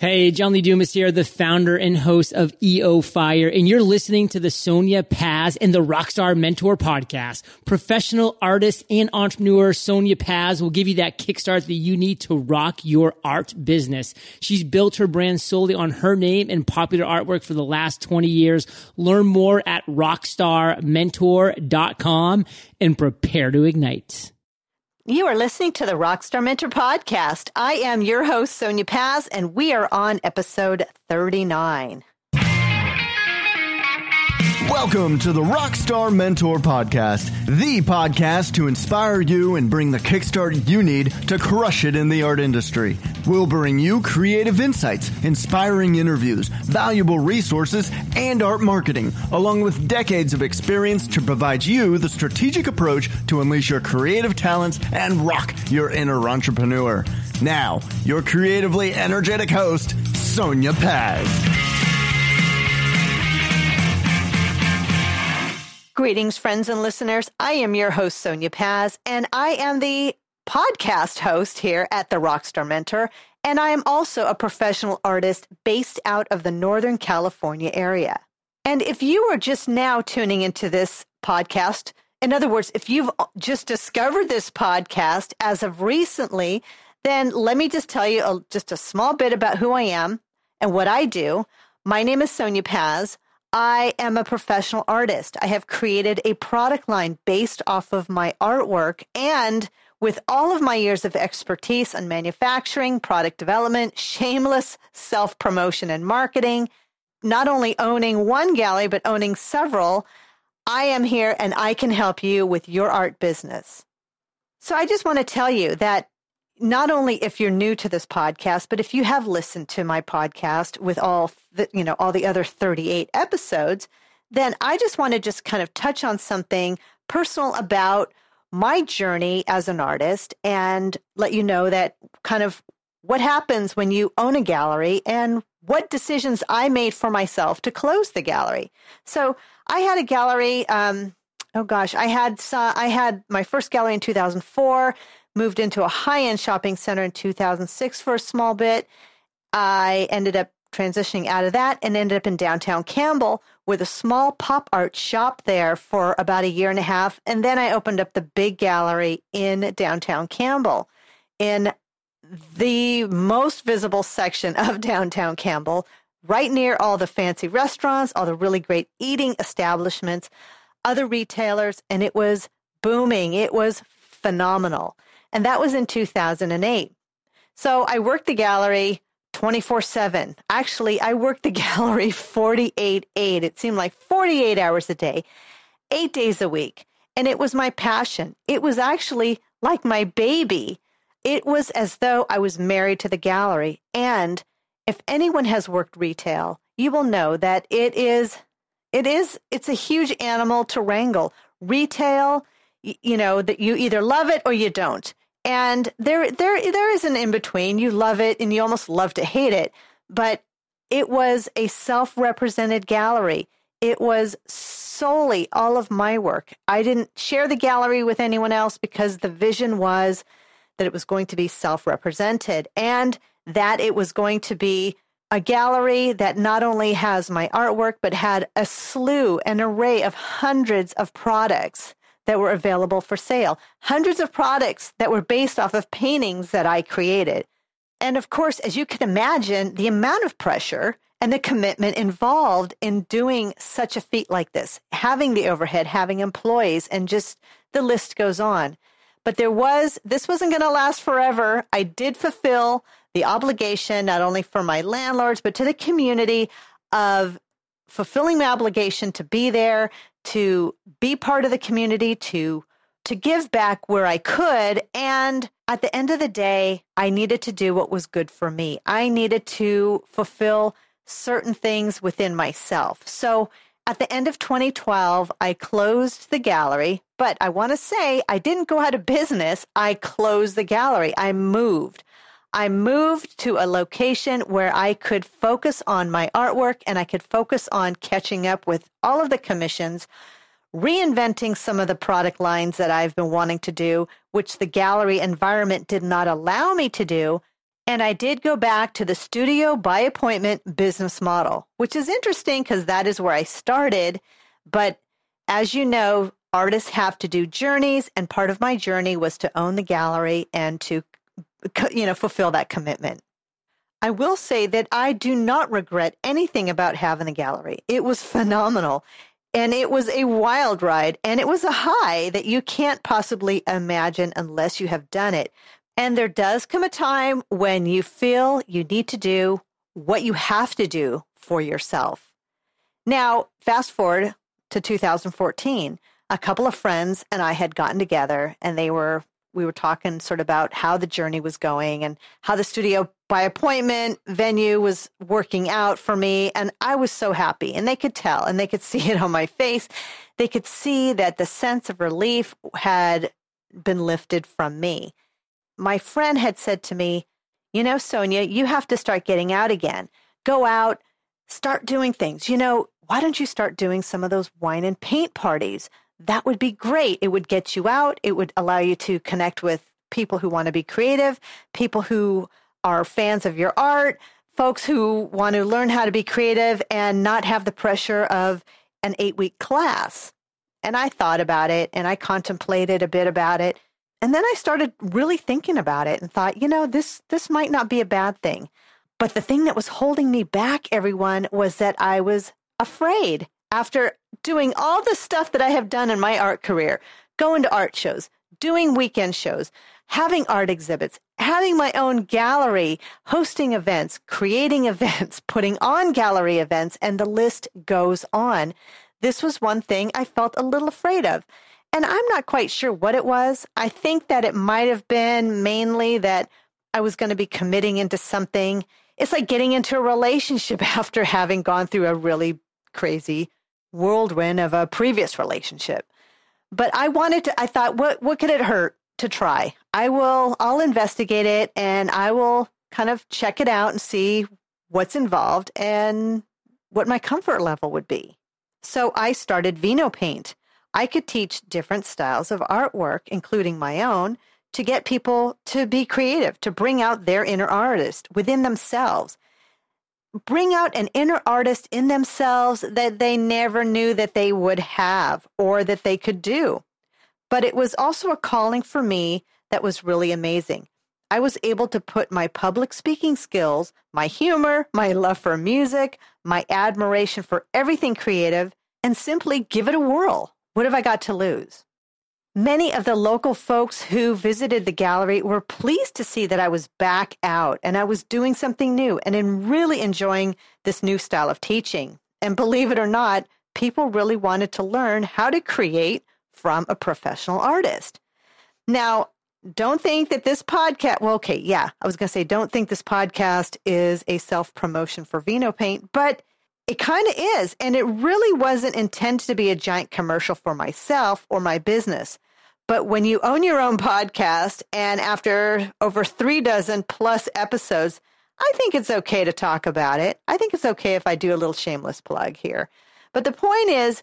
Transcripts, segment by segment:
Hey, John Lee Dumas here, the founder and host of EO Fire, and you're listening to the Sonia Paz and the Rockstar Mentor podcast. Professional artist and entrepreneur Sonia Paz will give you that kickstart that you need to rock your art business. She's built her brand solely on her name and popular artwork for the last 20 years. Learn more at rockstarmentor.com and prepare to ignite. You are listening to the Rockstar Mentor Podcast. I am your host, Sonia Paz, and we are on episode 39. Welcome to the Rockstar Mentor Podcast, the podcast to inspire you and bring the kickstart you need to crush it in the art industry. We'll bring you creative insights, inspiring interviews, valuable resources, and art marketing, along with decades of experience to provide you the strategic approach to unleash your creative talents and rock your inner entrepreneur. Now, your creatively energetic host, Sonia Paz. Greetings, friends and listeners. I am your host, Sonia Paz, and I am the podcast host here at the Rockstar Mentor. And I am also a professional artist based out of the Northern California area. And if you are just now tuning into this podcast, in other words, if you've just discovered this podcast as of recently, then let me just tell you a, just a small bit about who I am and what I do. My name is Sonia Paz. I am a professional artist. I have created a product line based off of my artwork and with all of my years of expertise on manufacturing, product development, shameless self promotion and marketing, not only owning one gallery, but owning several, I am here and I can help you with your art business. So I just want to tell you that not only if you're new to this podcast, but if you have listened to my podcast with all the, you know, all the other 38 episodes, then I just want to just kind of touch on something personal about my journey as an artist and let you know that kind of what happens when you own a gallery and what decisions I made for myself to close the gallery. So I had a gallery. Um, oh gosh, I had uh, I had my first gallery in 2004 moved into a high end shopping center in 2006 for a small bit. I ended up transitioning out of that and ended up in downtown Campbell with a small pop art shop there for about a year and a half. And then I opened up the big gallery in downtown Campbell in the most visible section of downtown Campbell, right near all the fancy restaurants, all the really great eating establishments, other retailers, and it was booming. It was phenomenal. And that was in 2008. So I worked the gallery 24 7. Actually, I worked the gallery 48 8. It seemed like 48 hours a day, eight days a week. And it was my passion. It was actually like my baby. It was as though I was married to the gallery. And if anyone has worked retail, you will know that it is, it is, it's a huge animal to wrangle. Retail, you know, that you either love it or you don't. And there, there, there is an in between. You love it and you almost love to hate it. But it was a self represented gallery. It was solely all of my work. I didn't share the gallery with anyone else because the vision was that it was going to be self represented and that it was going to be a gallery that not only has my artwork, but had a slew, an array of hundreds of products that were available for sale, hundreds of products that were based off of paintings that I created. And of course, as you can imagine, the amount of pressure and the commitment involved in doing such a feat like this, having the overhead, having employees, and just the list goes on. But there was, this wasn't going to last forever. I did fulfill the obligation, not only for my landlords, but to the community of fulfilling my obligation to be there, to be part of the community, to to give back where I could. And at the end of the day, I needed to do what was good for me. I needed to fulfill certain things within myself. So at the end of 2012, I closed the gallery, but I want to say I didn't go out of business. I closed the gallery. I moved. I moved to a location where I could focus on my artwork and I could focus on catching up with all of the commissions, reinventing some of the product lines that I've been wanting to do, which the gallery environment did not allow me to do. And I did go back to the studio by appointment business model, which is interesting because that is where I started. But as you know, artists have to do journeys, and part of my journey was to own the gallery and to, you know, fulfill that commitment. I will say that I do not regret anything about having a gallery. It was phenomenal. And it was a wild ride and it was a high that you can't possibly imagine unless you have done it. And there does come a time when you feel you need to do what you have to do for yourself. Now, fast forward to 2014, a couple of friends and I had gotten together and they were we were talking sort of about how the journey was going and how the studio by appointment venue was working out for me. And I was so happy. And they could tell and they could see it on my face. They could see that the sense of relief had been lifted from me. My friend had said to me, You know, Sonia, you have to start getting out again. Go out, start doing things. You know, why don't you start doing some of those wine and paint parties? That would be great. It would get you out. It would allow you to connect with people who want to be creative, people who are fans of your art, folks who want to learn how to be creative and not have the pressure of an eight week class. And I thought about it and I contemplated a bit about it. And then I started really thinking about it and thought, you know, this this might not be a bad thing. But the thing that was holding me back, everyone, was that I was afraid after doing all the stuff that I have done in my art career, going to art shows, doing weekend shows, having art exhibits, having my own gallery, hosting events, creating events, putting on gallery events, and the list goes on. This was one thing I felt a little afraid of. And I'm not quite sure what it was. I think that it might have been mainly that I was going to be committing into something. It's like getting into a relationship after having gone through a really crazy whirlwind of a previous relationship. But I wanted to, I thought, what, what could it hurt to try? I will, I'll investigate it and I will kind of check it out and see what's involved and what my comfort level would be. So I started Vino Paint. I could teach different styles of artwork, including my own, to get people to be creative, to bring out their inner artist within themselves bring out an inner artist in themselves that they never knew that they would have or that they could do. But it was also a calling for me that was really amazing. I was able to put my public speaking skills, my humor, my love for music, my admiration for everything creative, and simply give it a whirl. What have I got to lose? Many of the local folks who visited the gallery were pleased to see that I was back out and I was doing something new and in really enjoying this new style of teaching. And believe it or not, people really wanted to learn how to create from a professional artist. Now, don't think that this podcast, well, okay, yeah, I was going to say, don't think this podcast is a self promotion for Vino Paint, but it kind of is. And it really wasn't intended to be a giant commercial for myself or my business. But when you own your own podcast and after over three dozen plus episodes, I think it's okay to talk about it. I think it's okay if I do a little shameless plug here. But the point is,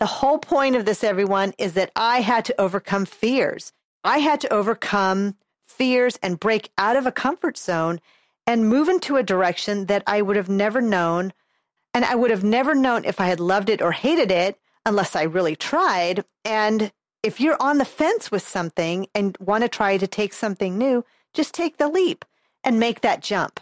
the whole point of this, everyone, is that I had to overcome fears. I had to overcome fears and break out of a comfort zone and move into a direction that I would have never known and I would have never known if I had loved it or hated it unless I really tried. And if you're on the fence with something and want to try to take something new, just take the leap and make that jump.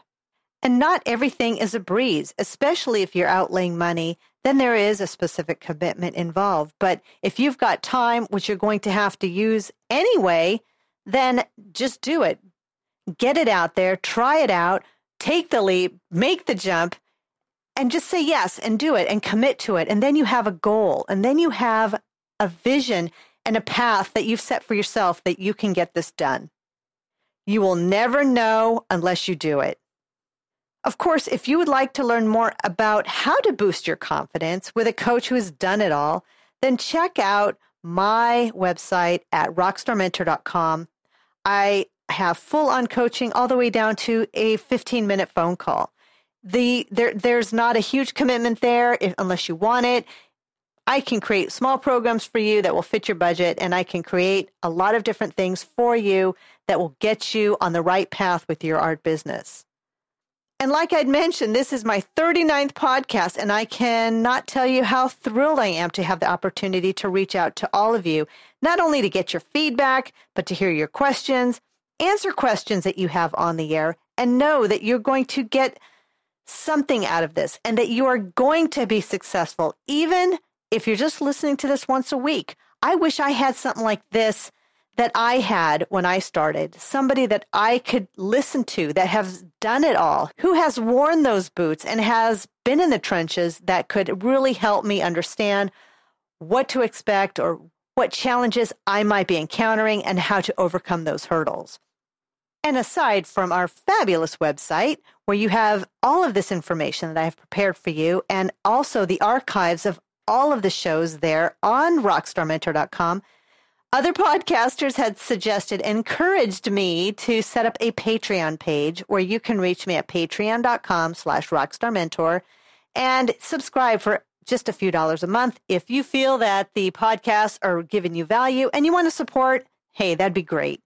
And not everything is a breeze, especially if you're outlaying money, then there is a specific commitment involved. But if you've got time, which you're going to have to use anyway, then just do it. Get it out there, try it out, take the leap, make the jump, and just say yes and do it and commit to it. And then you have a goal and then you have a vision and a path that you've set for yourself that you can get this done. You will never know unless you do it. Of course, if you would like to learn more about how to boost your confidence with a coach who has done it all, then check out my website at rockstarmentor.com. I have full on coaching all the way down to a 15 minute phone call the there there's not a huge commitment there if, unless you want it. I can create small programs for you that will fit your budget, and I can create a lot of different things for you that will get you on the right path with your art business. And like I'd mentioned, this is my 39th podcast, and I cannot tell you how thrilled I am to have the opportunity to reach out to all of you, not only to get your feedback, but to hear your questions, answer questions that you have on the air, and know that you're going to get something out of this and that you are going to be successful, even if you're just listening to this once a week. I wish I had something like this that I had when I started, somebody that I could listen to that has done it all, who has worn those boots and has been in the trenches that could really help me understand what to expect or what challenges I might be encountering and how to overcome those hurdles. And aside from our fabulous website, where you have all of this information that I have prepared for you, and also the archives of all of the shows there on rockstarmentor.com, other podcasters had suggested, encouraged me to set up a Patreon page where you can reach me at patreon.com slash rockstarmentor and subscribe for just a few dollars a month. If you feel that the podcasts are giving you value and you want to support, hey, that'd be great.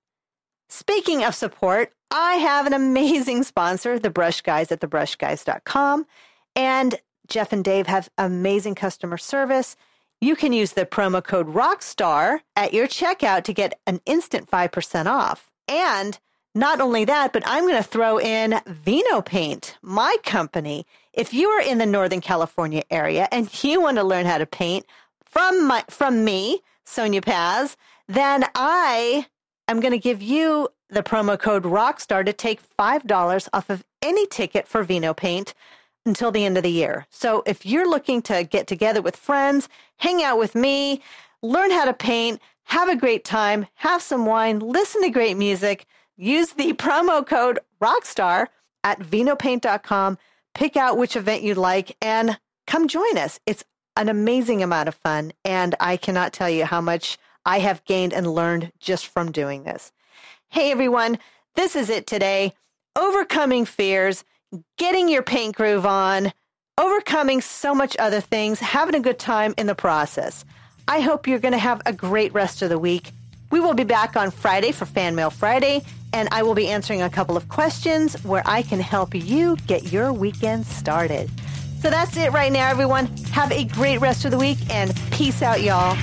Speaking of support, I have an amazing sponsor, the Brush Guys at thebrushguys.com. And Jeff and Dave have amazing customer service. You can use the promo code ROCKSTAR at your checkout to get an instant 5% off. And not only that, but I'm going to throw in Vino Paint, my company. If you are in the Northern California area and you want to learn how to paint from my, from me, Sonia Paz, then I I'm going to give you the promo code ROCKSTAR to take $5 off of any ticket for Vino Paint until the end of the year. So if you're looking to get together with friends, hang out with me, learn how to paint, have a great time, have some wine, listen to great music, use the promo code ROCKSTAR at vinopaint.com, pick out which event you like, and come join us. It's an amazing amount of fun, and I cannot tell you how much I have gained and learned just from doing this. Hey, everyone, this is it today. Overcoming fears, getting your paint groove on, overcoming so much other things, having a good time in the process. I hope you're going to have a great rest of the week. We will be back on Friday for Fan Mail Friday, and I will be answering a couple of questions where I can help you get your weekend started. So that's it right now, everyone. Have a great rest of the week and peace out, y'all.